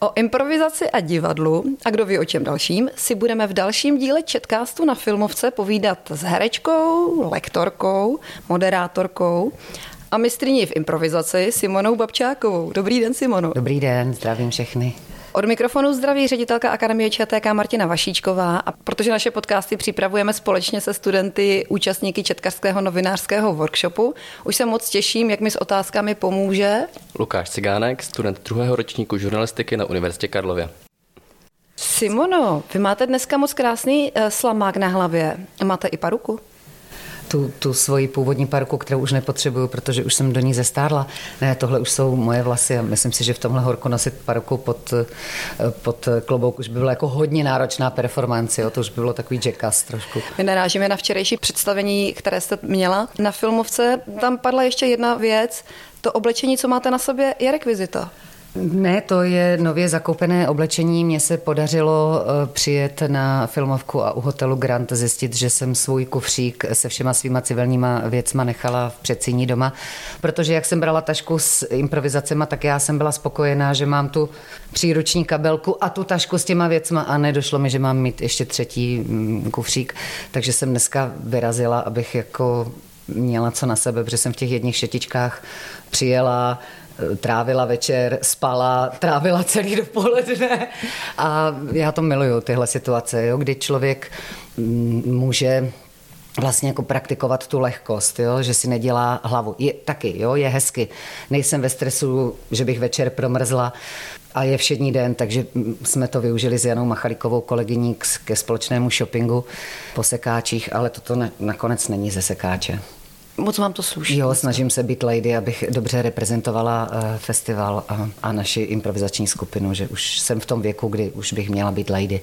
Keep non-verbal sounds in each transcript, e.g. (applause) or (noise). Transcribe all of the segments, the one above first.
O improvizaci a divadlu, a kdo ví o čem dalším, si budeme v dalším díle Četkástu na Filmovce povídat s herečkou, lektorkou, moderátorkou a mistriní v improvizaci Simonou Babčákovou. Dobrý den, Simono. Dobrý den, zdravím všechny. Od mikrofonu zdraví ředitelka Akademie ČTK Martina Vašíčková a protože naše podcasty připravujeme společně se studenty účastníky četkařského novinářského workshopu, už se moc těším, jak mi s otázkami pomůže. Lukáš Cigánek, student druhého ročníku žurnalistiky na Univerzitě Karlově. Simono, vy máte dneska moc krásný eh, slamák na hlavě. Máte i paruku? Tu, tu svoji původní parku, kterou už nepotřebuju, protože už jsem do ní zestárla. Ne, tohle už jsou moje vlasy a myslím si, že v tomhle horku nosit parku pod, pod klobouk už by bylo jako hodně náročná performance, jo? to už by bylo takový jackass trošku. My narážíme na včerejší představení, které jste měla na filmovce. Tam padla ještě jedna věc, to oblečení, co máte na sobě, je rekvizita. Ne, to je nově zakoupené oblečení. Mně se podařilo eh, přijet na filmovku a u hotelu Grant zjistit, že jsem svůj kufřík se všema svýma civilníma věcma nechala v předsíní doma, protože jak jsem brala tašku s improvizacema, tak já jsem byla spokojená, že mám tu příruční kabelku a tu tašku s těma věcma. A nedošlo mi, že mám mít ještě třetí mm, kufřík, takže jsem dneska vyrazila, abych jako měla co na sebe, protože jsem v těch jedních šetičkách přijela, trávila večer, spala, trávila celý dopoledne a já to miluju, tyhle situace, jo, kdy člověk mm, může vlastně jako praktikovat tu lehkost, jo? že si nedělá hlavu. Je, taky, jo? je hezky. Nejsem ve stresu, že bych večer promrzla a je všední den, takže jsme to využili s Janou Machalikovou kolegyní ke společnému shoppingu po sekáčích, ale toto ne, nakonec není ze sekáče. Moc vám to sluší. Jo, snažím se být lady, abych dobře reprezentovala eh, festival a, a naši improvizační skupinu, že už jsem v tom věku, kdy už bych měla být lady.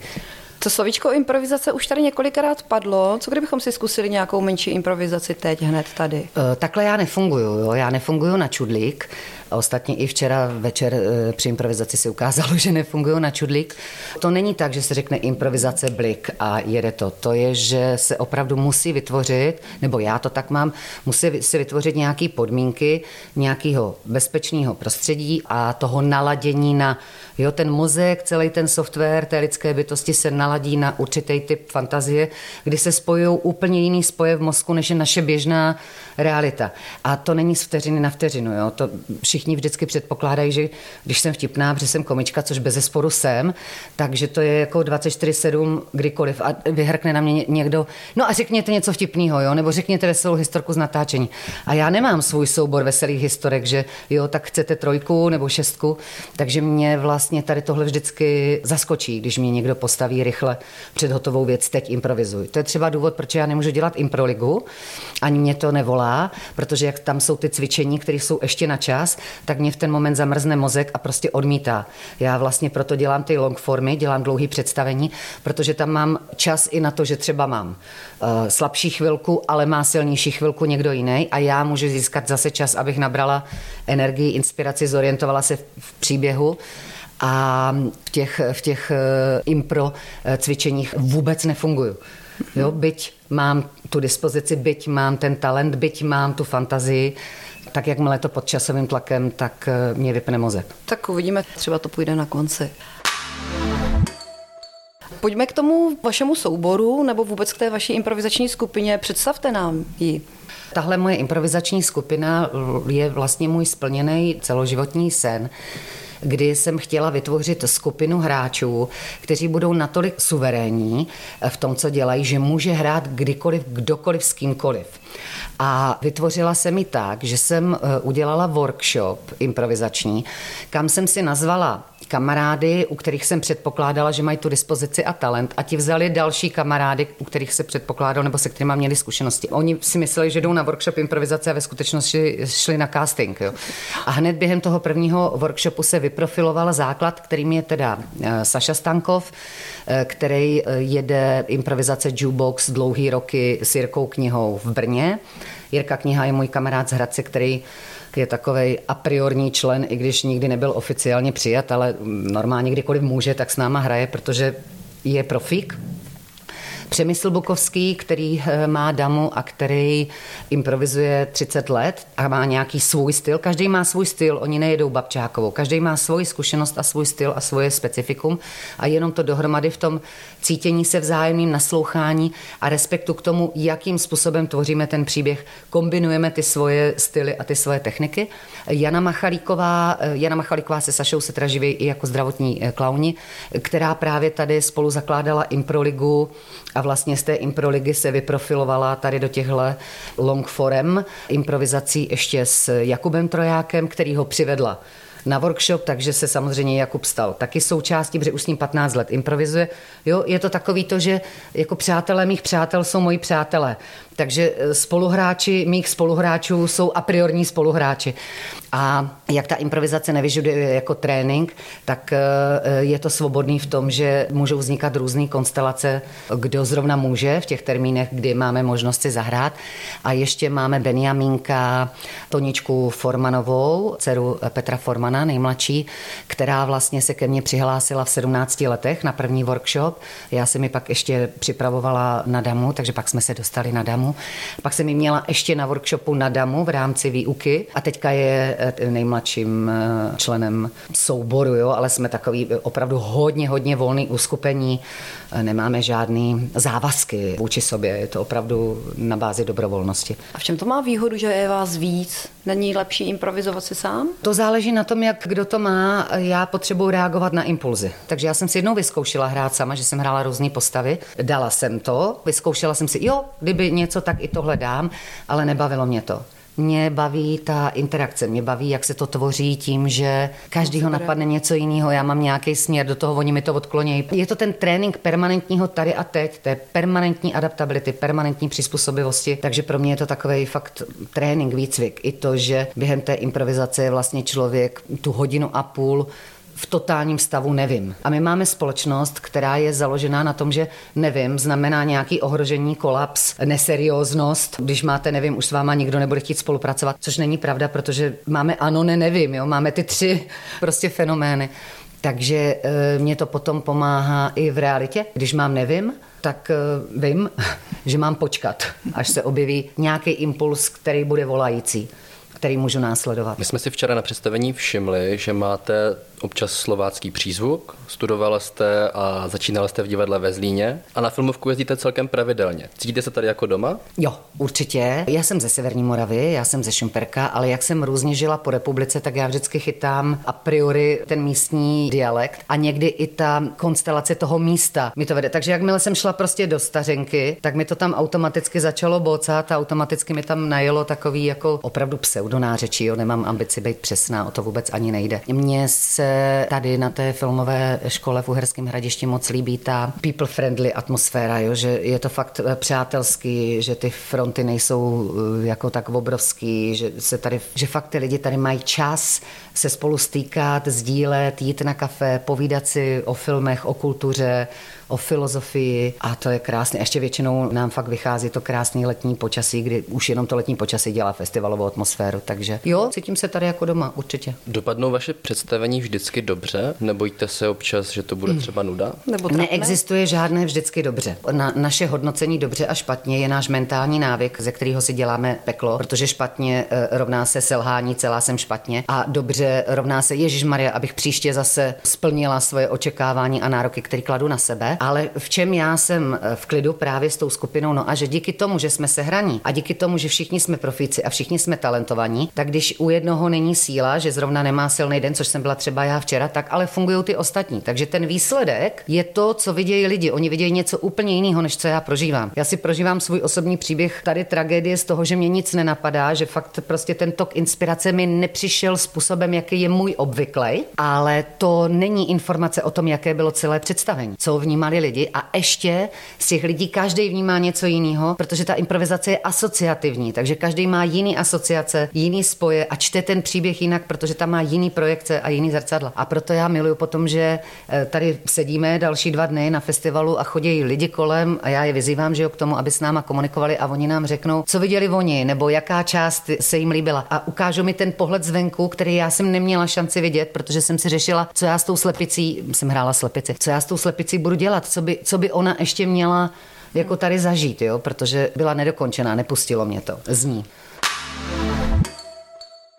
To slovíčko improvizace už tady několikrát padlo. Co kdybychom si zkusili nějakou menší improvizaci teď, hned tady? Eh, takhle já nefunguju. Jo? Já nefunguju na čudlík. A ostatně i včera večer eh, při improvizaci se ukázalo, (laughs) že nefungují na čudlík. To není tak, že se řekne improvizace blik a jede to. To je, že se opravdu musí vytvořit, nebo já to tak mám, musí si vytvořit nějaké podmínky nějakého bezpečného prostředí a toho naladění na jo, ten mozek, celý ten software té lidské bytosti se naladí na určitý typ fantazie, kdy se spojují úplně jiný spoje v mozku, než je naše běžná realita. A to není z vteřiny na vteřinu. Jo? To všichni vždycky předpokládají, že když jsem vtipná, protože jsem komička, což bez zesporu jsem, takže to je jako 24-7 kdykoliv a vyhrkne na mě někdo, no a řekněte něco vtipného, jo? nebo řekněte veselou historku z natáčení. A já nemám svůj soubor veselých historek, že jo, tak chcete trojku nebo šestku, takže mě vlastně tady tohle vždycky zaskočí, když mě někdo postaví rychle před hotovou věc, teď improvizuj. To je třeba důvod, proč já nemůžu dělat improligu, ani mě to nevolá, protože jak tam jsou ty cvičení, které jsou ještě na čas, tak mě v ten moment zamrzne mozek a prostě odmítá. Já vlastně proto dělám ty long formy, dělám dlouhý představení, protože tam mám čas i na to, že třeba mám uh, slabší chvilku, ale má silnější chvilku někdo jiný a já můžu získat zase čas, abych nabrala energii, inspiraci, zorientovala se v příběhu a v těch, v těch uh, impro uh, cvičeních vůbec nefunguju. Jo, byť mám tu dispozici, byť mám ten talent, byť mám tu fantazii, tak jakmile to pod časovým tlakem, tak eh, mě vypne mozek. Tak uvidíme, třeba to půjde na konci. Pojďme k tomu vašemu souboru nebo vůbec k té vaší improvizační skupině. Představte nám ji. Tahle moje improvizační skupina je vlastně můj splněný celoživotní sen kdy jsem chtěla vytvořit skupinu hráčů, kteří budou natolik suverénní v tom, co dělají, že může hrát kdykoliv, kdokoliv s kýmkoliv. A vytvořila se mi tak, že jsem eh, udělala workshop improvizační, kam jsem si nazvala kamarády, u kterých jsem předpokládala, že mají tu dispozici a talent a ti vzali další kamarády, u kterých se předpokládalo nebo se kterými měli zkušenosti. Oni si mysleli, že jdou na workshop improvizace a ve skutečnosti šli na casting. Jo. A hned během toho prvního workshopu se vyprofiloval základ, kterým je teda eh, Saša Stankov, který eh, jede improvizace jukebox dlouhý roky s Jirkou knihou v Brně. Jirka kniha je můj kamarád z Hradce, který je takový a priorní člen, i když nikdy nebyl oficiálně přijat, ale normálně kdykoliv může, tak s náma hraje, protože je profík. Přemysl Bukovský, který eh, má damu a který improvizuje 30 let a má nějaký svůj styl. Každý má svůj styl, oni nejedou babčákovou. Každý má svoji zkušenost a svůj styl a svoje specifikum a jenom to dohromady v tom cítění se vzájemným naslouchání a respektu k tomu, jakým způsobem tvoříme ten příběh, kombinujeme ty svoje styly a ty svoje techniky. Jana Machalíková, eh, Jana Machalíková se Sašou se i jako zdravotní eh, klauni, která právě tady spolu zakládala Improligu a vlastně z té Improligy se vyprofilovala tady do těchto long forem improvizací ještě s Jakubem Trojákem, který ho přivedla na workshop, takže se samozřejmě Jakub stal taky součástí, protože už s ním 15 let improvizuje. Jo, je to takový to, že jako přátelé mých přátel jsou moji přátelé. Takže eh, spoluhráči mých spoluhráčů jsou a priorní spoluhráči. A jak ta improvizace nevyžaduje jako trénink, tak eh, je to svobodný v tom, že můžou vznikat různé konstelace, kdo zrovna může v těch termínech, kdy máme možnost si zahrát. A ještě máme Benjamínka, Toničku Formanovou, dceru Petra Formana, nejmladší, která vlastně se ke mně přihlásila v 17 letech na první workshop. Já jsem mi pak ještě připravovala na damu, takže pak jsme se dostali na damu damu. Pak jsem ji měla ještě na workshopu na damu v rámci výuky a teďka je eh, nejmladším eh, členem souboru, jo, ale jsme takový opravdu hodně, hodně volný uskupení, eh, nemáme žádný závazky vůči sobě, je to opravdu na bázi dobrovolnosti. A v čem to má výhodu, že je vás víc? Není lepší improvizovat si sám? To záleží na tom, jak kdo to má. Já potřebuji reagovat na impulzy. Takže já jsem si jednou vyzkoušela hrát sama, že jsem hrála různé postavy. Dala jsem to, vyzkoušela jsem si, jo, kdyby něco, tak i tohle dám, ale nebavilo mě to. Mě baví ta interakce, mě baví, jak se to tvoří tím, že každýho napadne něco jiného, já mám nějaký směr, do toho oni mi to odklonějí. Je to ten trénink permanentního tady a teď, té permanentní adaptability, permanentní přizpůsobivosti, takže pro mě je to takový fakt trénink, výcvik. I to, že během té improvizace je vlastně člověk tu hodinu a půl v totálním stavu nevím. A my máme společnost, která je založená na tom, že nevím, znamená nějaký ohrožení, kolaps, neserióznost. Když máte nevím, už s váma nikdo nebude chtít spolupracovat, což není pravda, protože máme ano, ne, nevím, jo? máme ty tři (laughs) prostě fenomény. Takže e, mě to potom pomáhá i v realitě. Když mám nevím, tak e, vím, (laughs) že mám počkat, až se objeví nějaký impuls, který bude volající který můžu následovat. My jsme si včera na představení všimli, že máte občas slovácký přízvuk, studovala jste a začínala jste v divadle ve Zlíně a na filmovku jezdíte celkem pravidelně. Cítíte se tady jako doma? Jo, určitě. Já jsem ze Severní Moravy, já jsem ze Šumperka, ale jak jsem různě žila po republice, tak já vždycky chytám a priori ten místní dialekt a někdy i ta konstelace toho místa mi to vede. Takže jakmile jsem šla prostě do stařenky, tak mi to tam automaticky začalo bocat a automaticky mi tam najelo takový jako opravdu pseudonářečí, jo, nemám ambici být přesná, o to vůbec ani nejde. Mně se tady na té filmové škole v Uherském hradišti moc líbí ta people friendly atmosféra, jo? že je to fakt eh, přátelský, že ty fronty nejsou eh, jako tak obrovský, že, se tady, že fakt ty lidi tady mají čas se spolu stýkat, sdílet, jít na kafe, povídat si o filmech, o kultuře, o filozofii a to je krásné. Ještě většinou nám fakt vychází to krásný letní počasí, kdy už jenom to letní počasí dělá festivalovou atmosféru, takže jo, cítím se tady jako doma, určitě. Dopadnou vaše představení vždycky dobře? Nebojíte se občas, že to bude hmm. třeba nuda? Nebo Neexistuje žádné vždycky dobře. Na naše hodnocení dobře a špatně je náš mentální návyk, ze kterého si děláme peklo, protože špatně eh, rovná se selhání, celá jsem špatně a dobře rovná se Ježíš Maria, abych příště zase splnila svoje očekávání a nároky, které kladu na sebe ale v čem já jsem eh, v klidu právě s tou skupinou, no a že díky tomu, že jsme se hraní a díky tomu, že všichni jsme profíci a všichni jsme talentovaní, tak když u jednoho není síla, že zrovna nemá silný den, což jsem byla třeba já včera, tak ale fungují ty ostatní. Takže ten výsledek je to, co vidějí lidi. Oni vidějí něco úplně jiného, než co já prožívám. Já si prožívám svůj osobní příběh tady tragédie z toho, že mě nic nenapadá, že fakt prostě ten tok inspirace mi nepřišel způsobem, jaký je můj obvyklý, ale to není informace o tom, jaké bylo celé představení. Co vnímá vnímali lidi a ještě z těch lidí každý vnímá něco jiného, protože ta improvizace je asociativní, takže každý má jiný asociace, jiný spoje a čte ten příběh jinak, protože tam má jiný projekce a jiný zrcadla. A proto já miluju potom, že eh, tady sedíme další dva dny na festivalu a chodí lidi kolem a já je vyzývám, že jo, k tomu, aby s náma komunikovali a oni nám řeknou, co viděli oni, nebo jaká část se jim líbila. A ukážu mi ten pohled zvenku, který já jsem neměla šanci vidět, protože jsem si řešila, co já s tou slepicí, jsem hrála slepici, co já s tou slepicí budu dělat dělat, co by, co by ona ještě měla jako tady zažít, jo, protože byla nedokončená, nepustilo mě to z ní.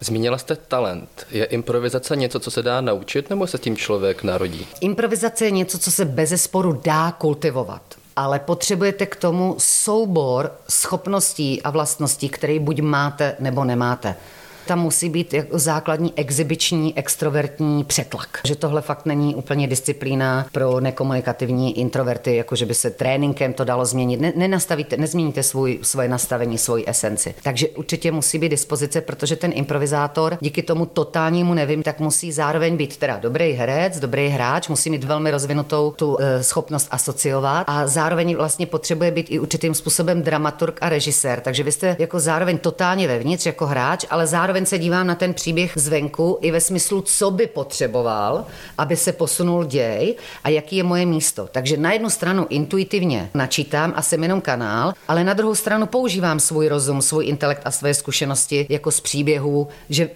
Zmínila jste talent. Je improvizace něco, co se dá naučit, nebo se tím člověk narodí? Improvizace je něco, co se bez zesporu dá kultivovat ale potřebujete k tomu soubor schopností a vlastností, které buď máte nebo nemáte tam musí být jako základní exibiční, extrovertní přetlak. Že tohle fakt není úplně disciplína pro nekomunikativní introverty, jako že by se tréninkem to dalo změnit. Ne, nenastavíte, nezměníte svůj, svoje nastavení, svoji esenci. Takže určitě musí být dispozice, protože ten improvizátor díky tomu totálnímu nevím, tak musí zároveň být teda dobrý herec, dobrý hráč, musí mít velmi rozvinutou tu e, schopnost asociovat a zároveň vlastně potřebuje být i určitým způsobem dramaturg a režisér. Takže vy jste jako zároveň totálně vevnitř jako hráč, ale zároveň zároveň se dívám na ten příběh zvenku i ve smyslu, co by potřeboval, aby se posunul děj a jaký je moje místo. Takže na jednu stranu intuitivně načítám a jsem jenom kanál, ale na druhou stranu používám svůj rozum, svůj intelekt a své zkušenosti jako z příběhů, že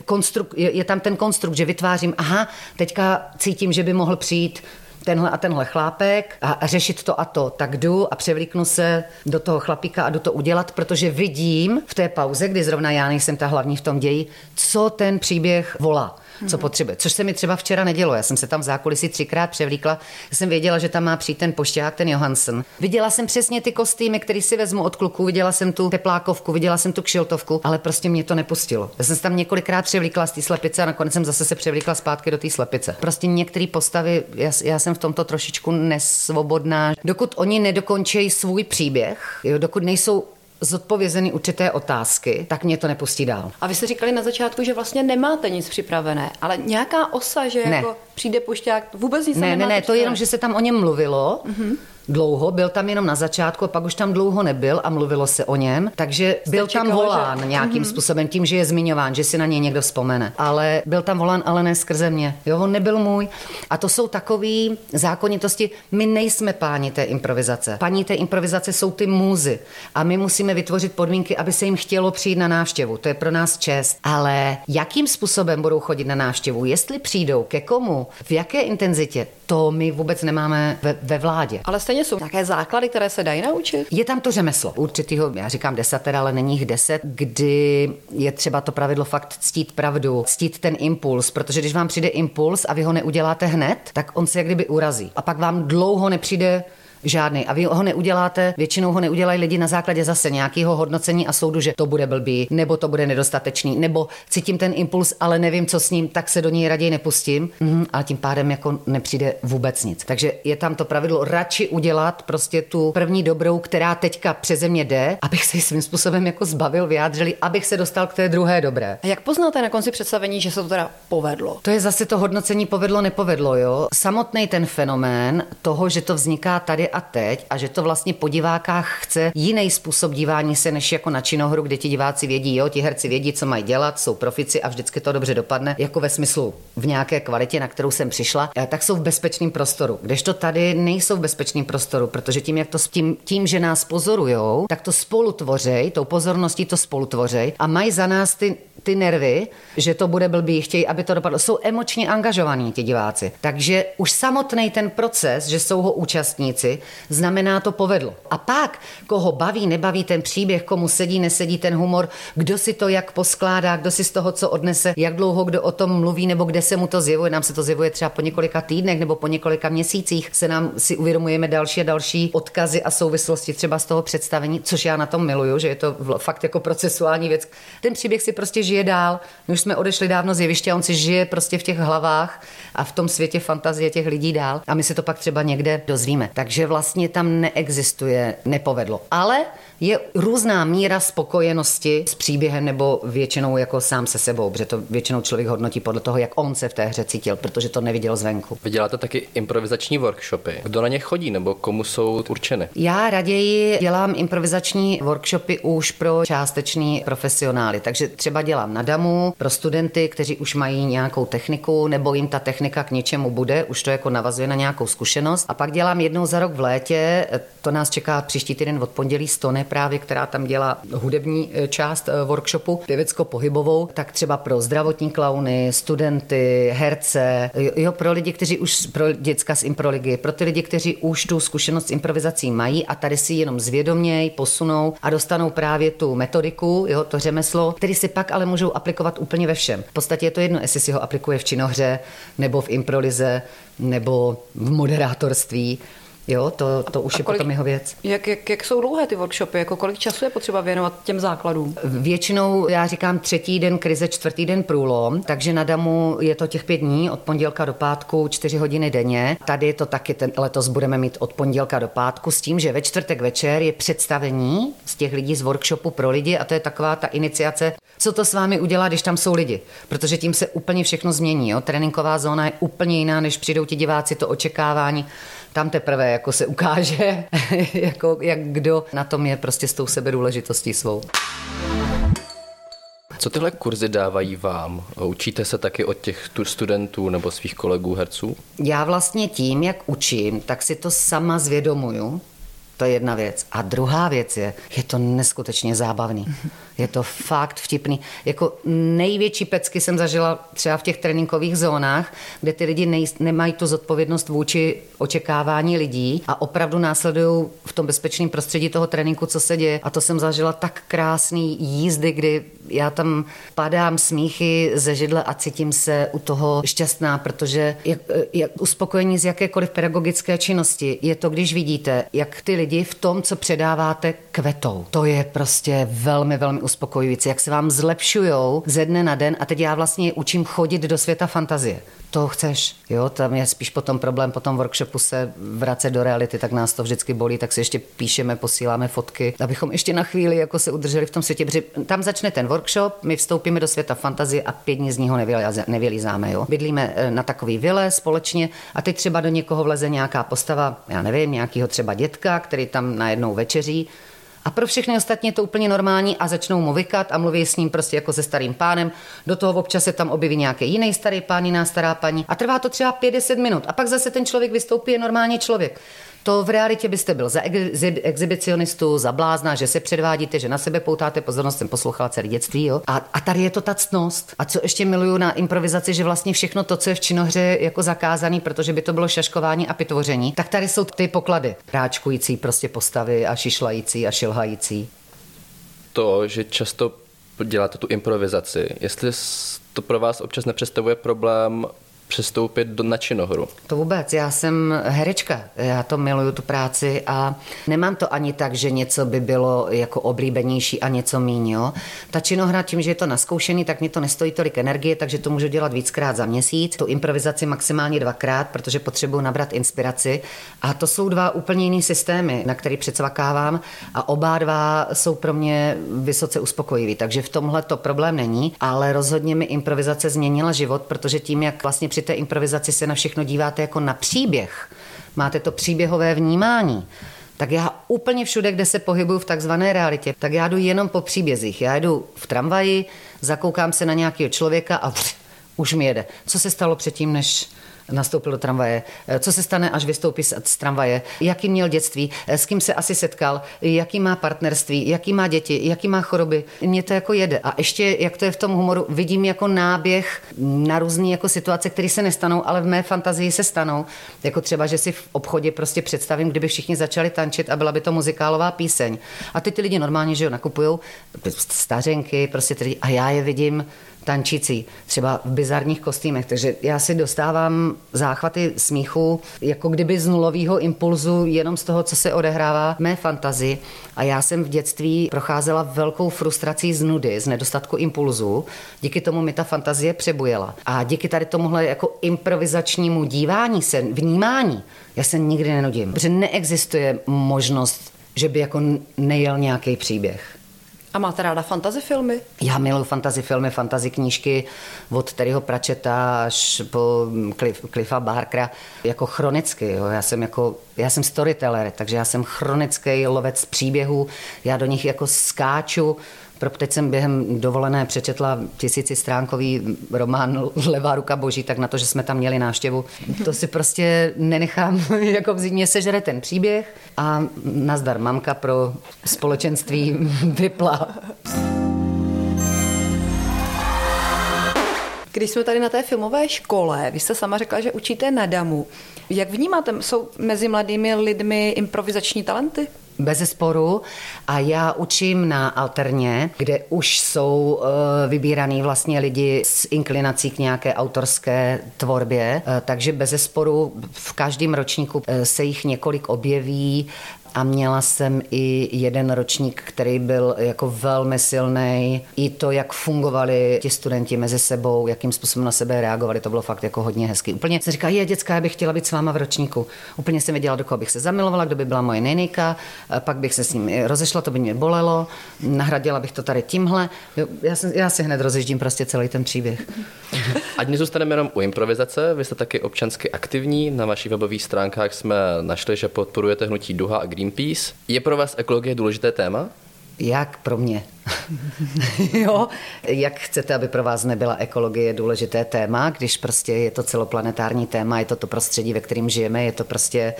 je, je tam ten konstrukt, že vytvářím, aha, teďka cítím, že by mohl přijít tenhle a tenhle chlápek a řešit to a to, tak jdu a převlíknu se do toho chlapíka a jdu to udělat, protože vidím v té pauze, kdy zrovna já nejsem ta hlavní v tom ději, co ten příběh volá co potřebuje. Což se mi třeba včera nedělo. Já jsem se tam v zákulisí třikrát převlíkla. Já jsem věděla, že tam má přijít ten pošťák, ten Johansen. Viděla jsem přesně ty kostýmy, které si vezmu od kluků, viděla jsem tu teplákovku, viděla jsem tu kšiltovku, ale prostě mě to nepustilo. Já jsem se tam několikrát převlíkla z té slepice a nakonec jsem zase se převlíkla zpátky do té slepice. Prostě některé postavy, já, já, jsem v tomto trošičku nesvobodná. Dokud oni nedokončí svůj příběh, jo, dokud nejsou zodpovězeny určité otázky, tak mě to nepustí dál. A vy jste říkali na začátku, že vlastně nemáte nic připravené, ale nějaká osa, že ne. jako přijde pušťák, vůbec nic Ne, ne, ne, to je jenom, že se tam o něm mluvilo. Mm-hmm dlouho, byl tam jenom na začátku a pak už tam dlouho nebyl a mluvilo se o něm, takže Jste byl tam volán že... nějakým mm-hmm. způsobem tím, že je zmiňován, že si na něj někdo vzpomene. Ale byl tam volán, ale ne skrze mě. Jo, on nebyl můj. A to jsou takové zákonitosti. My nejsme páni té improvizace. Paní té improvizace jsou ty můzy. A my musíme vytvořit podmínky, aby se jim chtělo přijít na návštěvu. To je pro nás čest. Ale jakým způsobem budou chodit na návštěvu? Jestli přijdou, ke komu, v jaké intenzitě, to my vůbec nemáme ve, ve vládě. Ale stejně jsou nějaké základy, které se dají naučit? Je tam to řemeslo. Určitýho, já říkám desatera, ale není jich deset, kdy je třeba to pravidlo fakt ctít pravdu, ctít ten impuls, protože když vám přijde impuls a vy ho neuděláte hned, tak on se jak kdyby urazí. A pak vám dlouho nepřijde Žádný. A vy ho neuděláte, většinou ho neudělají lidi na základě zase nějakého hodnocení a soudu, že to bude blbý, nebo to bude nedostatečný, nebo cítím ten impuls, ale nevím, co s ním, tak se do něj raději nepustím. Mm, a tím pádem jako nepřijde vůbec nic. Takže je tam to pravidlo radši udělat prostě tu první dobrou, která teďka přeze mě jde, abych se svým způsobem jako zbavil, vyjádřili, abych se dostal k té druhé dobré. A jak poznáte na konci představení, že se to teda povedlo? To je zase to hodnocení povedlo, nepovedlo, jo. Samotný ten fenomén toho, že to vzniká tady a teď a že to vlastně po divákách chce jiný způsob dívání se, než jako na činohru, kde ti diváci vědí, jo, ti herci vědí, co mají dělat, jsou profici a vždycky to dobře dopadne, jako ve smyslu v nějaké kvalitě, na kterou jsem přišla, eh, tak jsou v bezpečném prostoru. Kdežto tady nejsou v bezpečném prostoru, protože tím, jak to tím, tím že nás pozorujou, tak to spolu tvořej, tou pozorností to spolu tvořej a mají za nás ty ty nervy, že to bude blbý, chtějí, aby to dopadlo. Jsou emočně angažovaní ti diváci. Takže už samotný ten proces, že jsou ho účastníci, znamená to povedlo. A pak, koho baví, nebaví ten příběh, komu sedí, nesedí ten humor, kdo si to jak poskládá, kdo si z toho, co odnese, jak dlouho kdo o tom mluví, nebo kde se mu to zjevuje. Nám se to zjevuje třeba po několika týdnech nebo po několika měsících. Se nám si uvědomujeme další a další odkazy a souvislosti třeba z toho představení, což já na tom miluju, že je to fakt jako procesuální věc. Ten příběh si prostě žije dál. My už jsme odešli dávno z jeviště on si žije prostě v těch hlavách a v tom světě fantazie těch lidí dál. A my se to pak třeba někde dozvíme. Takže vlastně tam neexistuje nepovedlo. Ale je různá míra spokojenosti s příběhem nebo většinou jako sám se sebou, protože to většinou člověk hodnotí podle toho, jak on se v té hře cítil, protože to neviděl zvenku. Vy děláte taky improvizační workshopy. Kdo na ně chodí nebo komu jsou určeny? Já raději dělám improvizační workshopy už pro částečný profesionály, takže třeba dělám na damu pro studenty, kteří už mají nějakou techniku nebo jim ta technika k něčemu bude, už to jako navazuje na nějakou zkušenost. A pak dělám jednou za rok v létě, to nás čeká příští týden od pondělí Stone právě, která tam dělá hudební eh, část eh, workshopu, pěvecko-pohybovou, tak třeba pro zdravotní klauny, studenty, herce, jo, pro lidi, kteří už, pro děcka z improligy, pro ty lidi, kteří už tu zkušenost s improvizací mají a tady si jenom zvědoměj, posunou a dostanou právě tu metodiku, jo, to řemeslo, který si pak ale můžou aplikovat úplně ve všem. V podstatě je to jedno, jestli si ho aplikuje v činohře, nebo v improlize, nebo v moderátorství. Jo, to, to už a je kolik, potom jeho věc. Jak, jak, jak jsou dlouhé ty workshopy? Jako kolik času je potřeba věnovat těm základům? Většinou, já říkám, třetí den krize, čtvrtý den průlom, takže na Damu je to těch pět dní, od pondělka do pátku, čtyři hodiny denně. Tady to taky ten, letos budeme mít od pondělka do pátku s tím, že ve čtvrtek večer je představení z těch lidí z workshopu pro lidi a to je taková ta iniciace, co to s vámi udělá, když tam jsou lidi. Protože tím se úplně všechno změní. Jo? Tréninková zóna je úplně jiná, než přijdou ti diváci, to očekávání tam teprve jako se ukáže, (laughs) jako, jak kdo na tom je prostě s tou sebedůležitostí svou. Co tyhle kurzy dávají vám? Učíte se taky od těch studentů nebo svých kolegů herců? Já vlastně tím, jak učím, tak si to sama zvědomuju, to je jedna věc. A druhá věc je, je to neskutečně zábavný. Je to fakt vtipný. Jako největší pecky jsem zažila třeba v těch tréninkových zónách, kde ty lidi nej, nemají tu zodpovědnost vůči očekávání lidí a opravdu následují v tom bezpečném prostředí toho tréninku, co se děje. A to jsem zažila tak krásný jízdy, kdy já tam padám smíchy ze židle a cítím se u toho šťastná, protože jak, jak uspokojení z jakékoliv pedagogické činnosti je to, když vidíte, jak ty lidi v tom, co předáváte, kvetou. To je prostě velmi, velmi uspokojující, jak se vám zlepšujou ze dne na den a teď já vlastně učím chodit do světa fantazie. To chceš, jo, tam je spíš potom problém po tom workshopu se vracet do reality, tak nás to vždycky bolí, tak si ještě píšeme, posíláme fotky, abychom ještě na chvíli jako se udrželi v tom světě, protože tam začne ten workshop, my vstoupíme do světa fantazie a pět dní z něho nevylizáme, jo. Bydlíme eh, na takový vile společně a teď třeba do někoho vleze nějaká postava, já nevím, nějakého třeba dětka, který tam najednou večeří a pro všechny ostatní je to úplně normální a začnou mu vykat a mluví s ním prostě jako se starým pánem. Do toho občas se tam objeví nějaký jiný starý pán, jiná stará paní. A trvá to třeba 50 minut. A pak zase ten člověk vystoupí, je normální člověk. To v realitě byste byl za exhibicionistu, za blázna, že se předvádíte, že na sebe poutáte pozornost, jsem poslouchala celé dětství. Jo? A, a tady je to ta ctnost. A co ještě miluju na improvizaci, že vlastně všechno to, co je v činohře jako zakázaný, protože by to bylo šaškování a pitvoření, tak tady jsou ty poklady. Ráčkující prostě postavy a šišlající a šilhající. To, že často děláte tu improvizaci, jestli to pro vás občas nepředstavuje problém přestoupit do, na činohru? To vůbec, já jsem herečka, já to miluju, tu práci a nemám to ani tak, že něco by bylo jako oblíbenější a něco míň, jo. Ta činohra, tím, že je to naskoušený, tak mě to nestojí tolik energie, takže to můžu dělat víckrát za měsíc, tu improvizaci maximálně dvakrát, protože potřebuji nabrat inspiraci. A to jsou dva úplně jiný systémy, na který předsvakávám a oba dva jsou pro mě vysoce uspokojivý, takže v tomhle to problém není, ale rozhodně mi improvizace změnila život, protože tím, jak vlastně při té improvizaci se na všechno díváte jako na příběh, máte to příběhové vnímání, tak já úplně všude, kde se pohybuju v takzvané realitě, tak já jdu jenom po příbězích. Já jdu v tramvaji, zakoukám se na nějakého člověka a pff, (laughs) už mi jede. Co se stalo předtím, než nastoupil do tramvaje, eh, co se stane, až vystoupí z tramvaje, jaký měl dětství, eh, s kým se asi setkal, jaký má partnerství, jaký má děti, jaký má choroby. Mně to jako jede. A ještě, jak to je v tom humoru, vidím jako náběh na různé jako situace, které se nestanou, ale v mé fantazii se stanou. Jako třeba, že si v obchodě prostě představím, kdyby všichni začali tančit a byla by to muzikálová píseň. A ty ty lidi normálně, že jo, nakupují stařenky, prostě ty, a já je vidím tančící, třeba v bizarních kostýmech. Takže já si dostávám záchvaty smíchu, jako kdyby z nulového impulzu, jenom z toho, co se odehrává mé fantazii. A já jsem v dětství procházela velkou frustrací z nudy, z nedostatku impulzu. Díky tomu mi ta fantazie přebujela. A díky tady tomuhle jako improvizačnímu dívání se, vnímání, já se nikdy nenudím. Protože neexistuje možnost, že by jako nejel nějaký příběh. A máte ráda fantasy filmy? Já miluji fantasy filmy, fantasy knížky od Terryho Pračeta až po Cliff, Cliffa Barkera jako chronicky. Jo. Já jsem jako já jsem storyteller, takže já jsem chronický lovec příběhů, já do nich jako skáču, pro teď jsem během dovolené přečetla tisíci stránkový román Levá ruka boží, tak na to, že jsme tam měli návštěvu, to si prostě nenechám (laughs) jako vzít. Mě sežere ten příběh a nazdar mamka pro společenství (laughs) vypla. Když jsme tady na té filmové škole, vy jste sama řekla, že učíte na DAMu. Jak vnímáte, jsou mezi mladými lidmi improvizační talenty? Bez sporu. A já učím na Alterně, kde už jsou eh, vybíraný vlastně lidi s inklinací k nějaké autorské tvorbě. Eh, takže bez sporu v každém ročníku eh, se jich několik objeví a měla jsem i jeden ročník, který byl jako velmi silný. I to, jak fungovali ti studenti mezi sebou, jakým způsobem na sebe reagovali, to bylo fakt jako hodně hezky. Úplně se říká, je dětská, já bych chtěla být s váma v ročníku. Úplně jsem věděla, do koho bych se zamilovala, kdo by byla moje nejnejka, pak bych se s ním rozešla, to by mě bolelo, nahradila bych to tady tímhle. Já, jsem, já si hned rozježdím prostě celý ten příběh. Ať nezůstaneme jenom u improvizace, vy jste taky občansky aktivní. Na vašich webových stránkách jsme našli, že podporujete hnutí Duha a Greenpeace. Je pro vás ekologie důležité téma? Jak pro mě? (laughs) jo, jak chcete, aby pro vás nebyla ekologie důležité téma, když prostě je to celoplanetární téma, je to to prostředí, ve kterém žijeme, je to prostě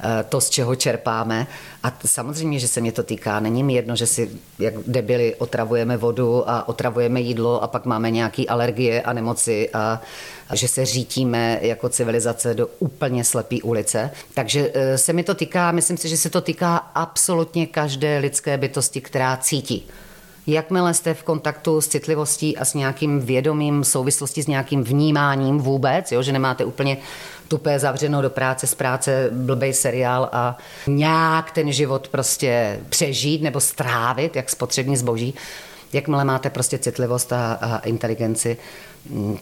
eh, to, z čeho čerpáme. A samozřejmě, že se mě to týká. Není mi jedno, že si jak debili otravujeme vodu a otravujeme jídlo a pak máme nějaké alergie a nemoci a že se řítíme jako civilizace do úplně slepý ulice. Takže eh, se mi to týká, myslím si, že se to týká absolutně každé lidské bytosti, která cítí. Jakmile jste v kontaktu s citlivostí a s nějakým vědomím souvislosti s nějakým vnímáním vůbec, jo, že nemáte úplně tupé zavřeno do práce, z práce blbej seriál a nějak ten život prostě přežít nebo strávit, jak spotřební zboží, jakmile máte prostě citlivost a, a inteligenci,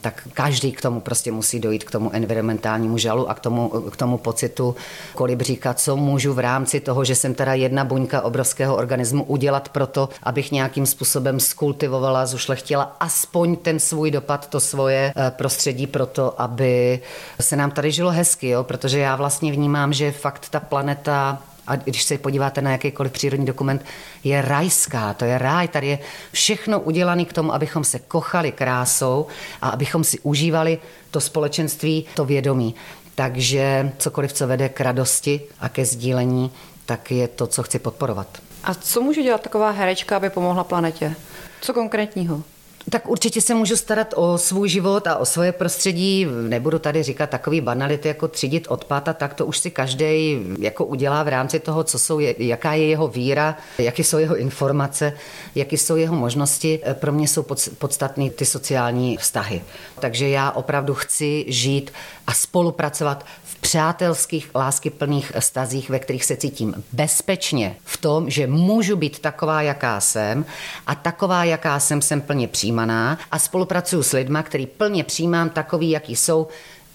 tak každý k tomu prostě musí dojít k tomu environmentálnímu žalu a k tomu, k tomu pocitu kolibříka, co můžu v rámci toho, že jsem teda jedna buňka obrovského organismu udělat proto, abych nějakým způsobem skultivovala, zušlechtila aspoň ten svůj dopad, to svoje eh, prostředí proto, aby se nám tady žilo hezky, jo? protože já vlastně vnímám, že fakt ta planeta a když se podíváte na jakýkoliv přírodní dokument, je rajská, to je ráj, tady je všechno udělané k tomu, abychom se kochali krásou a abychom si užívali to společenství, to vědomí. Takže cokoliv, co vede k radosti a ke sdílení, tak je to, co chci podporovat. A co může dělat taková herečka, aby pomohla planetě? Co konkrétního? Tak určitě se můžu starat o svůj život a o svoje prostředí. Nebudu tady říkat takový banality jako třídit odpad a tak to už si každý jako udělá v rámci toho, co jsou, jaká je jeho víra, jaké jsou jeho informace, jaké jsou jeho možnosti. Pro mě jsou podstatné ty sociální vztahy. Takže já opravdu chci žít a spolupracovat přátelských, láskyplných stazích, ve kterých se cítím bezpečně v tom, že můžu být taková, jaká jsem a taková, jaká jsem, jsem plně přijímaná a spolupracuju s lidma, který plně přijímám takový, jaký jsou,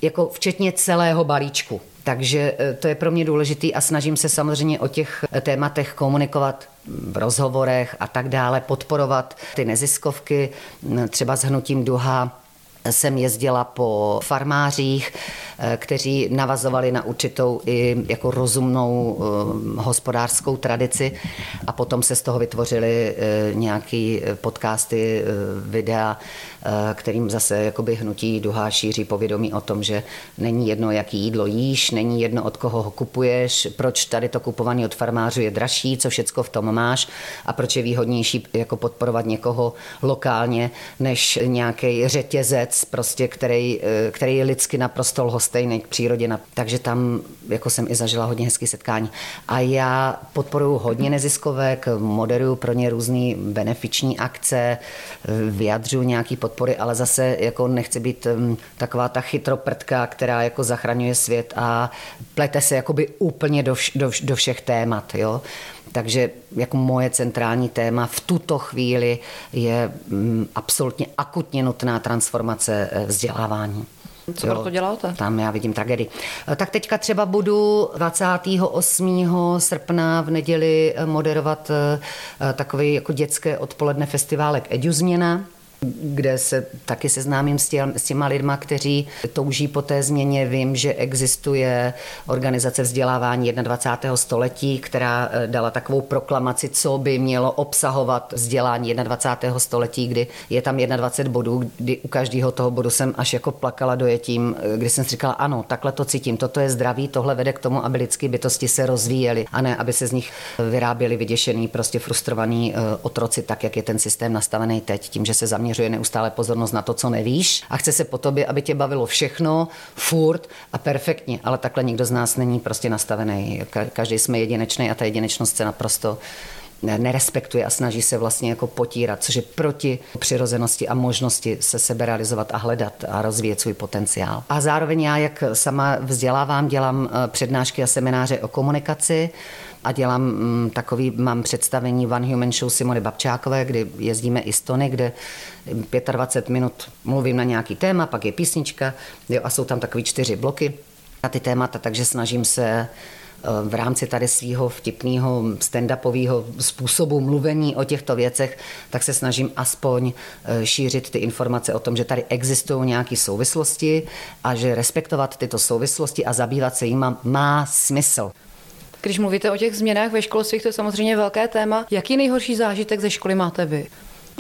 jako včetně celého balíčku. Takže e, to je pro mě důležitý a snažím se samozřejmě o těch tématech komunikovat v rozhovorech a tak dále, podporovat ty neziskovky, třeba s hnutím Duha jsem jezdila po farmářích, eh, kteří navazovali na určitou i jako rozumnou eh, hospodářskou tradici a potom se z toho vytvořily eh, nějaký podcasty, videa, kterým zase jakoby hnutí duha šíří povědomí o tom, že není jedno, jaký jídlo jíš, není jedno, od koho ho kupuješ, proč tady to kupovaný od farmářů je dražší, co všecko v tom máš a proč je výhodnější jako podporovat někoho lokálně, než nějaký řetězec věc, prostě, který, eh, který je lidsky naprosto lhostejný k přírodě. Takže tam jako jsem i zažila hodně hezký setkání. A já podporuji hodně neziskovek, moderuju pro ně různé benefiční akce, vyjadřuju nějaký podpory, ale zase jako nechci být taková ta chytroprdka, která jako zachraňuje svět a plete se jakoby úplně do, vš, do, do všech témat. Jo? Takže jako moje centrální téma v tuto chvíli je mm, absolutně akutně nutná transformace eh, vzdělávání. Co pro to děláte? Tam já vidím tragedii. Eh, tak teďka třeba budu 28. srpna v neděli eh, moderovat takový jako dětské odpoledne festiválek Eduzměna, kde se taky seznámím s, těm, s těma lidma, kteří touží po té změně. Vím, že existuje organizace vzdělávání 21. století, která eh, dala takovou proklamaci, co by mělo obsahovat vzdělání 21. století, kdy je tam 21 bodů, kdy u každého toho bodu jsem až jako plakala dojetím, eh, kdy jsem si říkala, ano, takhle to cítím, toto je zdraví, tohle vede k tomu, aby lidské bytosti se rozvíjely a ne, aby se z nich vyráběli vyděšený, prostě frustrovaný eh, otroci, tak jak je ten systém nastavený teď, tím, že se zaměřuje neustále pozornost na to, co nevíš a chce se po tobě, aby tě bavilo všechno, furt a perfektně, ale takhle nikdo z nás není prostě nastavený. Každý jsme jedinečný a ta jedinečnost se naprosto nerespektuje a snaží se vlastně jako potírat, což je proti přirozenosti a možnosti se sebe realizovat a hledat a rozvíjet svůj potenciál. A zároveň já, jak sama vzdělávám, dělám eh, přednášky a semináře o komunikaci, a dělám mm, takový, mám představení One Human Show Simony Babčákové, kdy jezdíme i stony, kde 25 minut mluvím na nějaký téma, pak je písnička jo, a jsou tam takový čtyři bloky na ty témata, takže snažím se eh, v rámci tady svého vtipného stand-upového způsobu mluvení o těchto věcech, tak se snažím aspoň eh, šířit ty informace o tom, že tady existují nějaké souvislosti a že respektovat tyto souvislosti a zabývat se jima má smysl. Když mluvíte o těch změnách ve školství, to je samozřejmě velké téma. Jaký nejhorší zážitek ze školy máte vy?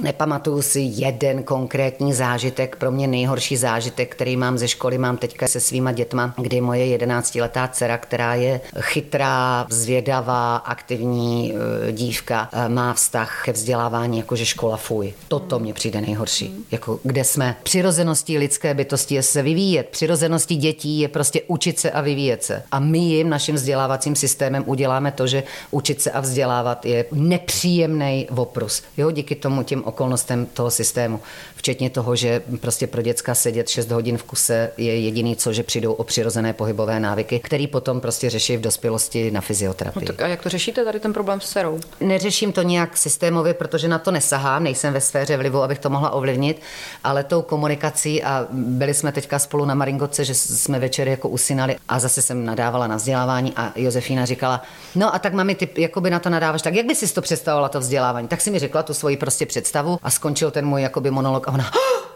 Nepamatuju si jeden konkrétní zážitek. Pro mě nejhorší zážitek, který mám ze školy, mám teďka se svýma dětma, kdy moje jedenáctiletá dcera, která je chytrá, zvědavá, aktivní e, dívka, e, má vztah ke vzdělávání, jakože škola fuj. Toto mě přijde nejhorší. Jako kde jsme. Přirozeností lidské bytosti je se vyvíjet. Přirozeností dětí je prostě učit se a vyvíjet se. A my jim naším vzdělávacím systémem uděláme to, že učit se a vzdělávat je nepříjemný oprus. Jo, díky tomu těm okolnostem toho systému. Včetně toho, že prostě pro děcka sedět 6 hodin v kuse je jediný, co, že přijdou o přirozené pohybové návyky, který potom prostě řeší v dospělosti na fyzioterapii. No tak a jak to řešíte tady ten problém s dcerou? Neřeším to nějak systémově, protože na to nesahám, nejsem ve sféře vlivu, abych to mohla ovlivnit, ale tou komunikací a byli jsme teďka spolu na Maringoce, že jsme večer jako usínali a zase jsem nadávala na vzdělávání a Josefína říkala, no a tak mami, ty jakoby na to nadáváš, tak jak by si to představovala to vzdělávání? Tak si mi řekla tu svoji prostě představu a skončil ten můj jakoby monolog a ona,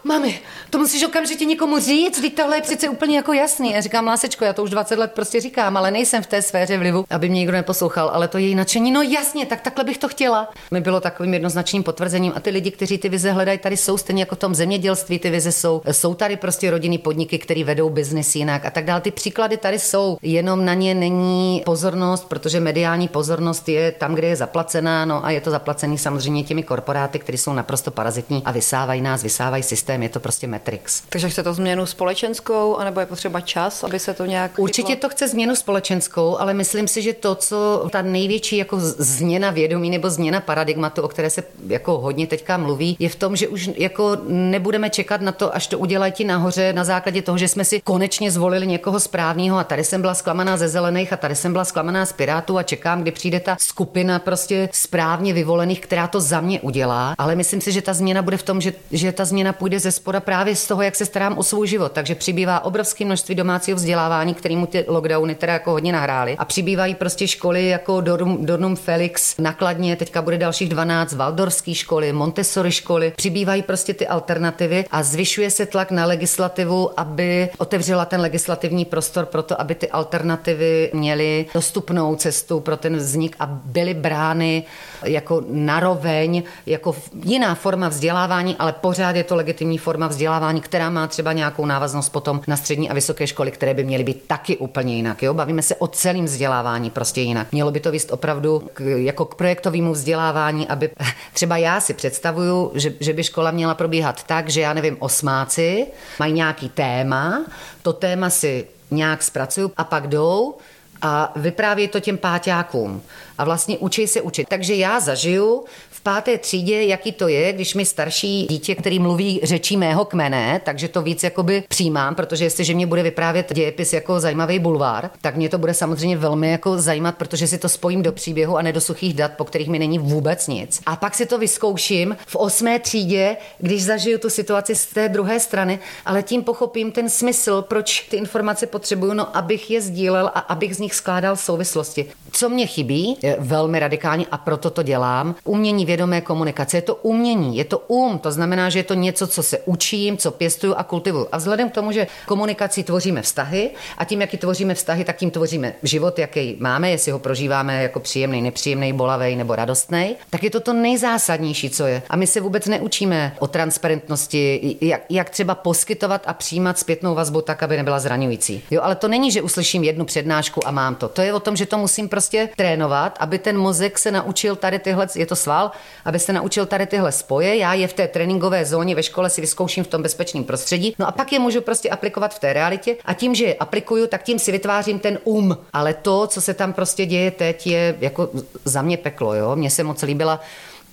mami, to musíš okamžitě někomu říct, teď tohle je přece úplně jako jasný. Já říkám, lásečko, já to už 20 let prostě říkám, ale nejsem v té sféře vlivu, aby mě nikdo neposlouchal, ale to její nadšení, no jasně, tak takhle bych to chtěla. Mi bylo takovým jednoznačným potvrzením a ty lidi, kteří ty vize hledají, tady jsou stejně jako v tom zemědělství, ty vize jsou. Jsou tady prostě rodinný podniky, které vedou biznis jinak a tak dále. Ty příklady tady jsou, jenom na ně není pozornost, protože mediální pozornost je tam, kde je zaplacená, no a je to zaplacený samozřejmě těmi korporáty, které jsou naprosto parazitní a vysávají nás, vysávají systém, je to prostě Matrix. Takže chce to změnu společenskou, anebo je potřeba čas, aby se to nějak. Určitě chytlo? to chce změnu společenskou, ale myslím si, že to, co ta největší jako změna vědomí nebo změna paradigmatu, o které se jako hodně teďka mluví, je v tom, že už jako nebudeme čekat na to, až to udělají ti nahoře na základě toho, že jsme si konečně zvolili někoho správného a tady jsem byla zklamaná ze zelených a tady jsem byla zklamaná z Pirátů a čekám, kdy přijde ta skupina prostě správně vyvolených, která to za mě udělá. Ale myslím si, že ta změna bude v tom, že, že ta změna půjde ze spoda právě z toho, jak se starám o svůj život. Takže přibývá obrovské množství domácího vzdělávání, kterému ty lockdowny teda jako hodně nahrály. A přibývají prostě školy jako Dornum, Dornum Felix, nakladně, teďka bude dalších 12 Valdorské školy, Montessori školy. Přibývají prostě ty alternativy a zvyšuje se tlak na legislativu, aby otevřela ten legislativní prostor pro to, aby ty alternativy měly dostupnou cestu pro ten vznik a byly brány jako naroveň, jako jiná forma vzdělávání, ale pořád je to legitimní forma vzdělávání, která má třeba nějakou návaznost potom na střední a vysoké školy, které by měly být taky úplně jinak. Jo? Bavíme se o celém vzdělávání prostě jinak. Mělo by to vést opravdu k, jako k projektovému vzdělávání, aby (laughs) třeba já si představuju, že, že by škola měla probíhat tak, že já nevím, osmáci mají nějaký téma, to téma si nějak zpracuju a pak jdou a vyprávějí to těm páťákům a vlastně učí se učit. Takže já zažiju páté třídě, jaký to je, když mi starší dítě, který mluví řečí mého kmene, takže to víc jakoby přijímám, protože jestliže mě bude vyprávět dějepis jako zajímavý bulvár, tak mě to bude samozřejmě velmi jako zajímat, protože si to spojím do příběhu a ne do suchých dat, po kterých mi není vůbec nic. A pak si to vyzkouším v osmé třídě, když zažiju tu situaci z té druhé strany, ale tím pochopím ten smysl, proč ty informace potřebuju, no abych je sdílel a abych z nich skládal souvislosti. Co mě chybí, je velmi radikální a proto to dělám. Umění vědomé komunikace, je to umění, je to um, to znamená, že je to něco, co se učím, co pěstuju a kultivuju. A vzhledem k tomu, že komunikací tvoříme vztahy a tím, jak tvoříme vztahy, tak tím tvoříme život, jaký máme, jestli ho prožíváme jako příjemný, nepříjemný, bolavý nebo radostný, tak je to to nejzásadnější, co je. A my se vůbec neučíme o transparentnosti, jak, jak třeba poskytovat a přijímat zpětnou vazbu tak, aby nebyla zraňující. Jo, ale to není, že uslyším jednu přednášku a mám to. To je o tom, že to musím prostě trénovat, aby ten mozek se naučil tady tyhle, je to sval, aby se naučil tady tyhle spoje. Já je v té tréninkové zóně ve škole si vyzkouším v tom bezpečném prostředí. No a pak je můžu prostě aplikovat v té realitě a tím, že je aplikuju, tak tím si vytvářím ten um. Ale to, co se tam prostě děje teď, je jako za mě peklo. Jo? Mně se moc líbila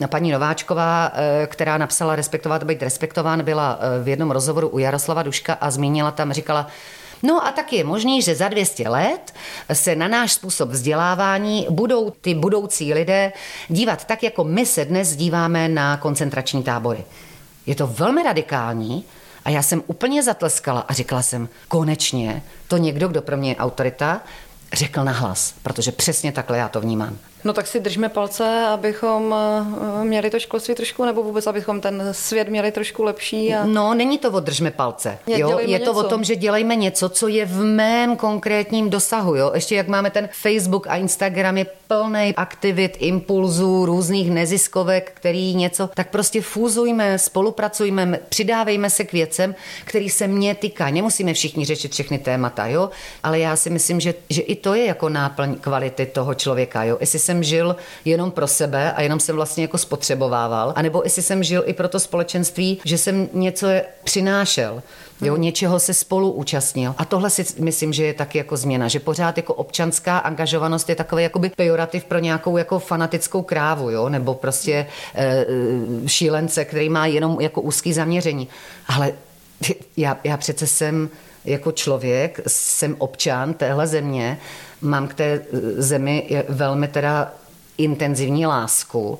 Paní Nováčková, eh, která napsala Respektovat, být respektován, byla eh, v jednom rozhovoru u Jaroslava Duška a zmínila tam, říkala, No a tak je možný, že za 200 let se na náš způsob vzdělávání budou ty budoucí lidé dívat tak, jako my se dnes díváme na koncentrační tábory. Je to velmi radikální a já jsem úplně zatleskala a říkala jsem, konečně to někdo, kdo pro mě je autorita, řekl nahlas, protože přesně takhle já to vnímám. No tak si držme palce, abychom eh, měli to školství trošku, nebo vůbec abychom ten svět měli trošku lepší. A... No, není to o držme palce. Jo? Je to něco. o tom, že dělejme něco, co je v mém konkrétním dosahu. Jo? Ještě jak máme ten Facebook a Instagram je plný aktivit, impulzů, různých neziskovek, který něco, tak prostě fúzujme, spolupracujme, přidávejme se k věcem, který se mě týká. Nemusíme všichni řešit všechny témata, jo? ale já si myslím, že, že i to je jako náplň kvality toho člověka. Jo? Jestli jsem žil jenom pro sebe a jenom jsem vlastně jako spotřebovával, anebo jestli jsem žil i pro to společenství, že jsem něco přinášel. Jo, něčeho se spolu účastnil. A tohle si myslím, že je taky jako změna, že pořád jako občanská angažovanost je takový jakoby pejorativ pro nějakou jako fanatickou krávu, jo, nebo prostě e, šílence, který má jenom jako úzký zaměření. Ale já, já přece jsem jako člověk, jsem občan téhle země, mám k té zemi velmi teda intenzivní lásku.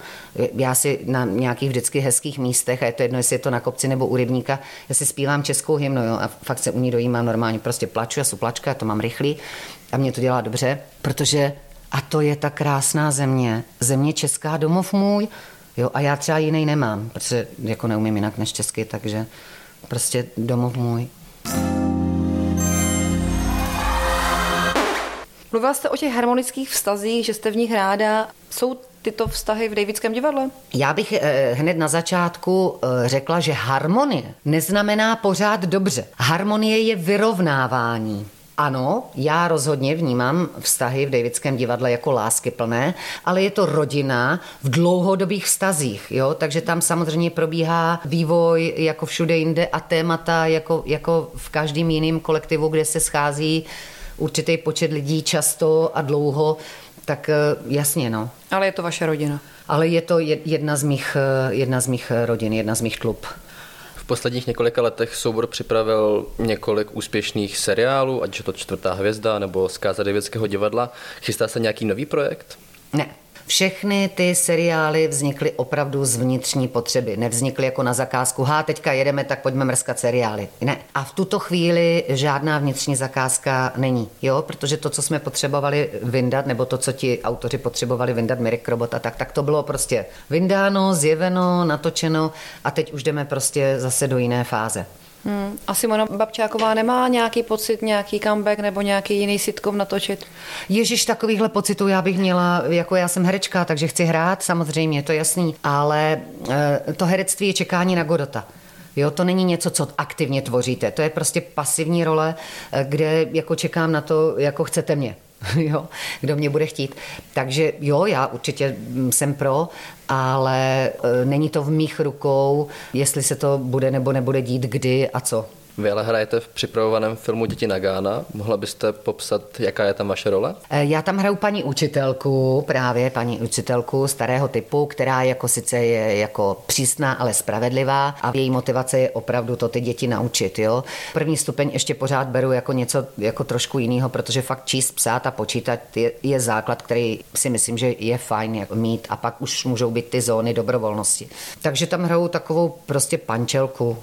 Já si na nějakých vždycky hezkých místech, a je to jedno, jestli je to na kopci nebo u rybníka, já si zpívám českou hymnu jo, a fakt se u ní dojímám normálně, prostě plaču, já jsem plačka, já to mám rychlý a mě to dělá dobře, protože a to je ta krásná země, země česká, domov můj, jo, a já třeba jiný nemám, protože jako neumím jinak než česky, takže prostě domov můj. Mluvila jste o těch harmonických vztazích, že jste v nich ráda. Jsou tyto vztahy v Davidském divadle? Já bych eh, hned na začátku eh, řekla, že harmonie neznamená pořád dobře. Harmonie je vyrovnávání. Ano, já rozhodně vnímám vztahy v Davidském divadle jako lásky plné, ale je to rodina v dlouhodobých vztazích, jo? takže tam samozřejmě probíhá vývoj jako všude jinde a témata jako, jako v každém jiném kolektivu, kde se schází určitý počet lidí často a dlouho, tak eh, jasně, no. Ale je to vaše rodina. Ale je to jedna z mých, eh, jedna z mých rodin, jedna z mých klub. V posledních několika letech soubor připravil několik úspěšných seriálů, ať je to Čtvrtá hvězda nebo Zkáza Davidského divadla. Chystá se nějaký nový projekt? Ne, všechny ty seriály vznikly opravdu z vnitřní potřeby. Nevznikly jako na zakázku, ha, teďka jedeme, tak pojďme mrskat seriály. Ne. A v tuto chvíli žádná vnitřní zakázka není, jo, protože to, co jsme potřebovali vyndat, nebo to, co ti autoři potřebovali vyndat Mirek Robota, tak, tak to bylo prostě vyndáno, zjeveno, natočeno a teď už jdeme prostě zase do jiné fáze. Hmm. A Simona Babčáková nemá nějaký pocit, nějaký comeback nebo nějaký jiný sitcom natočit? Ježíš, takovýchhle pocitů já bych měla, jako já jsem herečka, takže chci hrát, samozřejmě, to je jasný, ale e, to herectví je čekání na Godota. Jo, to není něco, co aktivně tvoříte, to je prostě pasivní role, eh, kde jako čekám na to, jako chcete mě. (laughs) jo, kdo mě bude chtít. Takže jo, já určitě jsem pro, ale e, není to v mých rukou, jestli se to bude nebo nebude dít, kdy a co. Vy ale hrajete v připravovaném filmu Děti na Gána. Mohla byste popsat, jaká je tam vaše role? Eh, já tam hraju paní učitelku, právě paní učitelku starého typu, která jako sice je jako přísná, ale spravedlivá a její motivace je opravdu to ty děti naučit. Jo? První stupeň ještě pořád beru jako něco jako trošku jiného, protože fakt číst, psát a počítat je, je základ, který si myslím, že je fajn jako mít a pak už můžou být ty zóny dobrovolnosti. Takže tam hraju takovou prostě pančelku,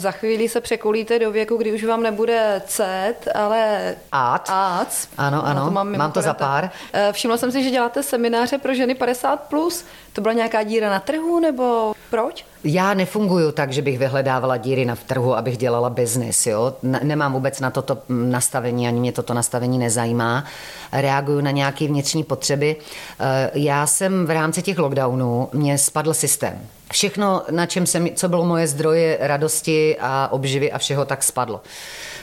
Za chvíli se překulíte do věku, kdy už vám nebude CET, ale AT. AC. Ano, ano, to mám, mám to za pár. Eh, všimla jsem si, že děláte semináře pro ženy 50+. Plus. To byla nějaká díra na trhu, nebo proč? Já nefunguju tak, že bych vyhledávala díry na trhu, abych dělala biznis. Jo? Nemám vůbec na toto nastavení, ani mě toto nastavení nezajímá. Reaguju na nějaké vnitřní potřeby. Eh, já jsem v rámci těch lockdownů, mě spadl systém. Všechno, na čem jsem, co bylo moje zdroje radosti a obživy a všeho, tak spadlo.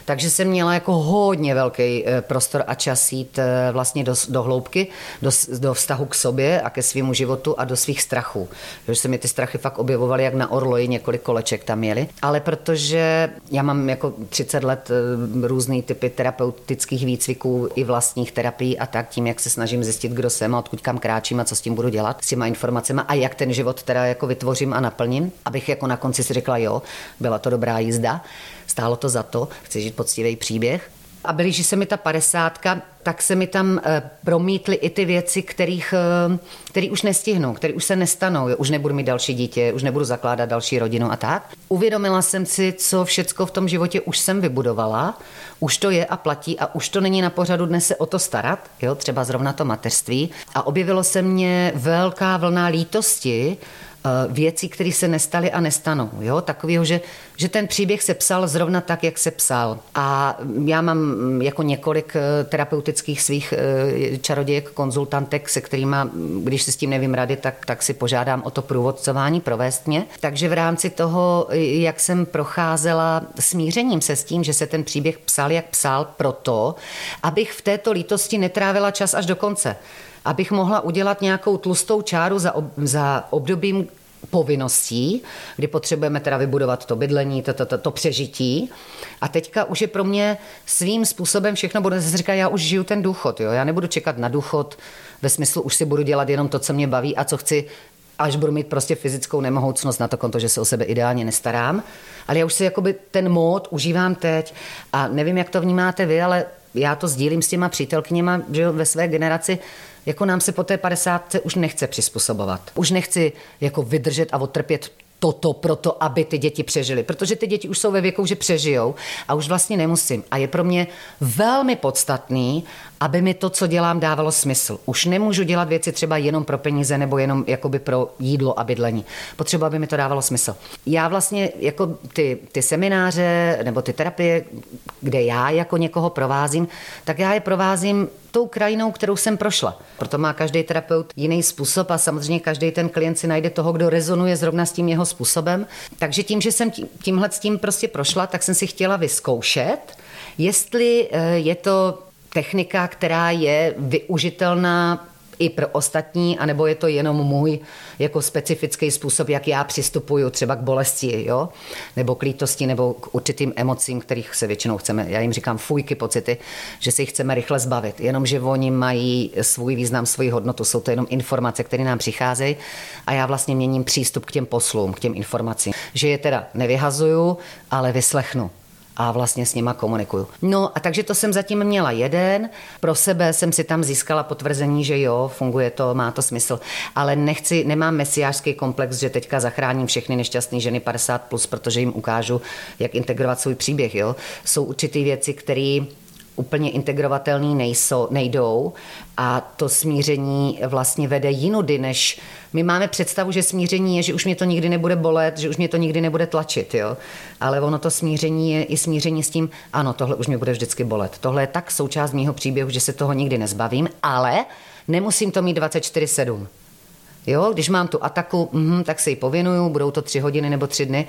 Takže jsem měla jako hodně velký eh, prostor a čas jít eh, vlastně do, do hloubky, do, do vztahu k sobě a ke svému životu a do svých strachů. Že se mi ty strachy fakt objevovaly jak na orloji, několik koleček tam měli. Ale protože já mám jako 30 let eh, různý typy terapeutických výcviků i vlastních terapií a tak tím, jak se snažím zjistit, kdo jsem a odkud kam kráčím a co s tím budu dělat, s těma informacemi a jak ten život teda jako vytvořím a naplním, abych jako na konci si řekla, jo, byla to dobrá jízda, stálo to za to, chci žít poctivý příběh. A blíží se mi ta padesátka, tak se mi tam eh, promítly i ty věci, kterých, eh, který už nestihnu, které už se nestanou. Už nebudu mít další dítě, už nebudu zakládat další rodinu a tak. Uvědomila jsem si, co všecko v tom životě už jsem vybudovala, už to je a platí a už to není na pořadu dnes se o to starat, jo, třeba zrovna to mateřství. A objevilo se mně velká vlna lítosti, věcí, které se nestaly a nestanou. Jo? Takového, že, že ten příběh se psal zrovna tak, jak se psal. A já mám mm, jako několik eh, terapeutických svých eh, čarodějek, konzultantek, se kterými, když si s tím nevím rady, tak, tak si požádám o to průvodcování, provést mě. Takže v rámci toho, jak jsem procházela smířením se s tím, že se ten příběh psal, jak psal, proto, abych v této lítosti netrávila čas až do konce abych mohla udělat nějakou tlustou čáru za, ob, za obdobím povinností, kdy potřebujeme teda vybudovat to bydlení, to, to, to, to přežití. A teďka už je pro mě svým způsobem všechno, bude se říkat, já už žiju ten důchod, jo? já nebudu čekat na důchod, ve smyslu už si budu dělat jenom to, co mě baví a co chci, až budu mít prostě fyzickou nemohoucnost na to konto, že se o sebe ideálně nestarám. Ale já už si jakoby ten mód užívám teď a nevím, jak to vnímáte vy, ale já to sdílím s těma přítelkyněma, že ve své generaci jako nám se po té 50 už nechce přizpůsobovat. Už nechci jako vydržet a otrpět toto proto, aby ty děti přežily. Protože ty děti už jsou ve věku, že přežijou a už vlastně nemusím. A je pro mě velmi podstatný, aby mi to, co dělám, dávalo smysl. Už nemůžu dělat věci třeba jenom pro peníze nebo jenom jakoby pro jídlo a bydlení. Potřeba, aby mi to dávalo smysl. Já vlastně jako ty, ty semináře nebo ty terapie, kde já jako někoho provázím, tak já je provázím tou krajinou, kterou jsem prošla. Proto má každý terapeut jiný způsob a samozřejmě každý ten klient si najde toho, kdo rezonuje zrovna s tím jeho způsobem. Takže tím, že jsem tím, tímhle s tím prostě prošla, tak jsem si chtěla vyzkoušet, jestli eh, je to technika, která je využitelná i pro ostatní, anebo je to jenom můj jako specifický způsob, jak já přistupuju třeba k bolesti, jo? nebo k lítosti, nebo k určitým emocím, kterých se většinou chceme, já jim říkám fujky pocity, že se jich chceme rychle zbavit, jenomže oni mají svůj význam, svoji hodnotu, jsou to jenom informace, které nám přicházejí a já vlastně měním přístup k těm poslům, k těm informacím, že je teda nevyhazuju, ale vyslechnu a vlastně s nima komunikuju. No a takže to jsem zatím měla jeden, pro sebe jsem si tam získala potvrzení, že jo, funguje to, má to smysl, ale nechci, nemám mesiářský komplex, že teďka zachráním všechny nešťastné ženy 50+, plus, protože jim ukážu, jak integrovat svůj příběh, jo. Jsou určité věci, které úplně integrovatelný nejsou, nejdou a to smíření vlastně vede jinudy, než my máme představu, že smíření je, že už mě to nikdy nebude bolet, že už mě to nikdy nebude tlačit, jo? ale ono to smíření je i smíření s tím, ano, tohle už mě bude vždycky bolet. Tohle je tak součást mého příběhu, že se toho nikdy nezbavím, ale nemusím to mít 24-7. Jo, když mám tu ataku, mm, tak se jí pověnuju, budou to tři hodiny nebo tři dny,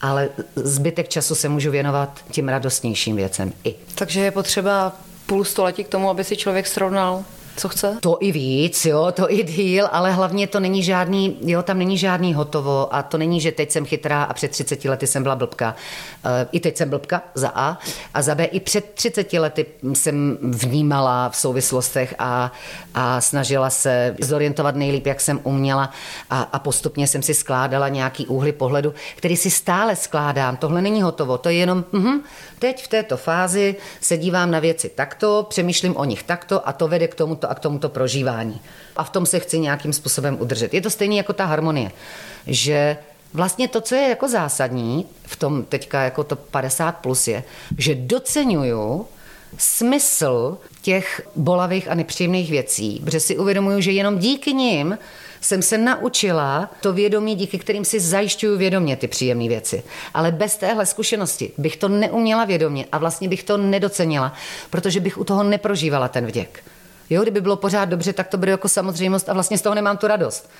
ale zbytek času se můžu věnovat tím radostnějším věcem i. Takže je potřeba půl století k tomu, aby si člověk srovnal co chce? To i víc, jo, to i díl, ale hlavně to není žádný, jo, tam není žádný hotovo a to není, že teď jsem chytrá a před 30 lety jsem byla blbka. Eh, I teď jsem blbka, za A. A za B, i před 30 lety jsem vnímala v souvislostech a, a snažila se zorientovat nejlíp, jak jsem uměla a, a postupně jsem si skládala nějaký úhly pohledu, který si stále skládám. Tohle není hotovo, to je jenom, uh-huh, teď v této fázi se dívám na věci takto, přemýšlím o nich takto a to vede k tomuto a k tomuto prožívání. A v tom se chci nějakým způsobem udržet. Je to stejné jako ta harmonie, že Vlastně to, co je jako zásadní v tom teďka jako to 50 plus je, že docenuju smysl těch bolavých a nepříjemných věcí, protože si uvědomuju, že jenom díky nim jsem se naučila to vědomí, díky kterým si zajišťuju vědomě ty příjemné věci. Ale bez téhle zkušenosti bych to neuměla vědomě a vlastně bych to nedocenila, protože bych u toho neprožívala ten vděk. Jo, kdyby bylo pořád dobře, tak to bude jako samozřejmost a vlastně z toho nemám tu radost.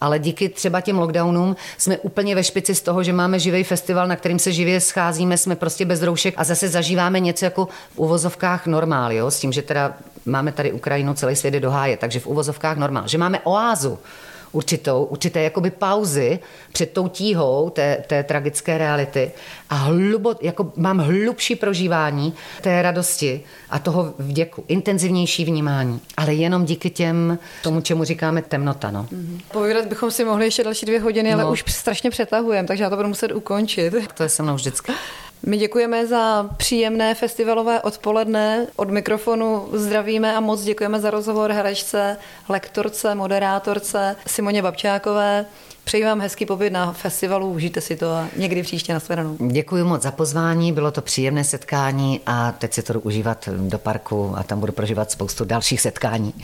Ale díky třeba těm lockdownům jsme úplně ve špici z toho, že máme živý festival, na kterým se živě scházíme, jsme prostě bez roušek a zase zažíváme něco jako v uvozovkách normál, jo? s tím, že teda máme tady Ukrajinu, celý svět je do háje, takže v uvozovkách normál, že máme oázu, určitou, určité jakoby pauzy před tou tíhou té, té tragické reality a hlubo, jako mám hlubší prožívání té radosti a toho vděku, intenzivnější vnímání, ale jenom díky těm, tomu, čemu říkáme temnota. No. Mm-hmm. Povídat bychom si mohli ještě další dvě hodiny, no. ale už strašně přetahujeme, takže já to budu muset ukončit. To je se mnou vždycky. My děkujeme za příjemné festivalové odpoledne. Od mikrofonu zdravíme a moc děkujeme za rozhovor herečce, lektorce, moderátorce Simoně Babčákové. Přeji vám hezký pobyt na festivalu, užijte si to a někdy příště na shledanou. Děkuji moc za pozvání, bylo to příjemné setkání a teď si to užívat do parku a tam budu prožívat spoustu dalších setkání.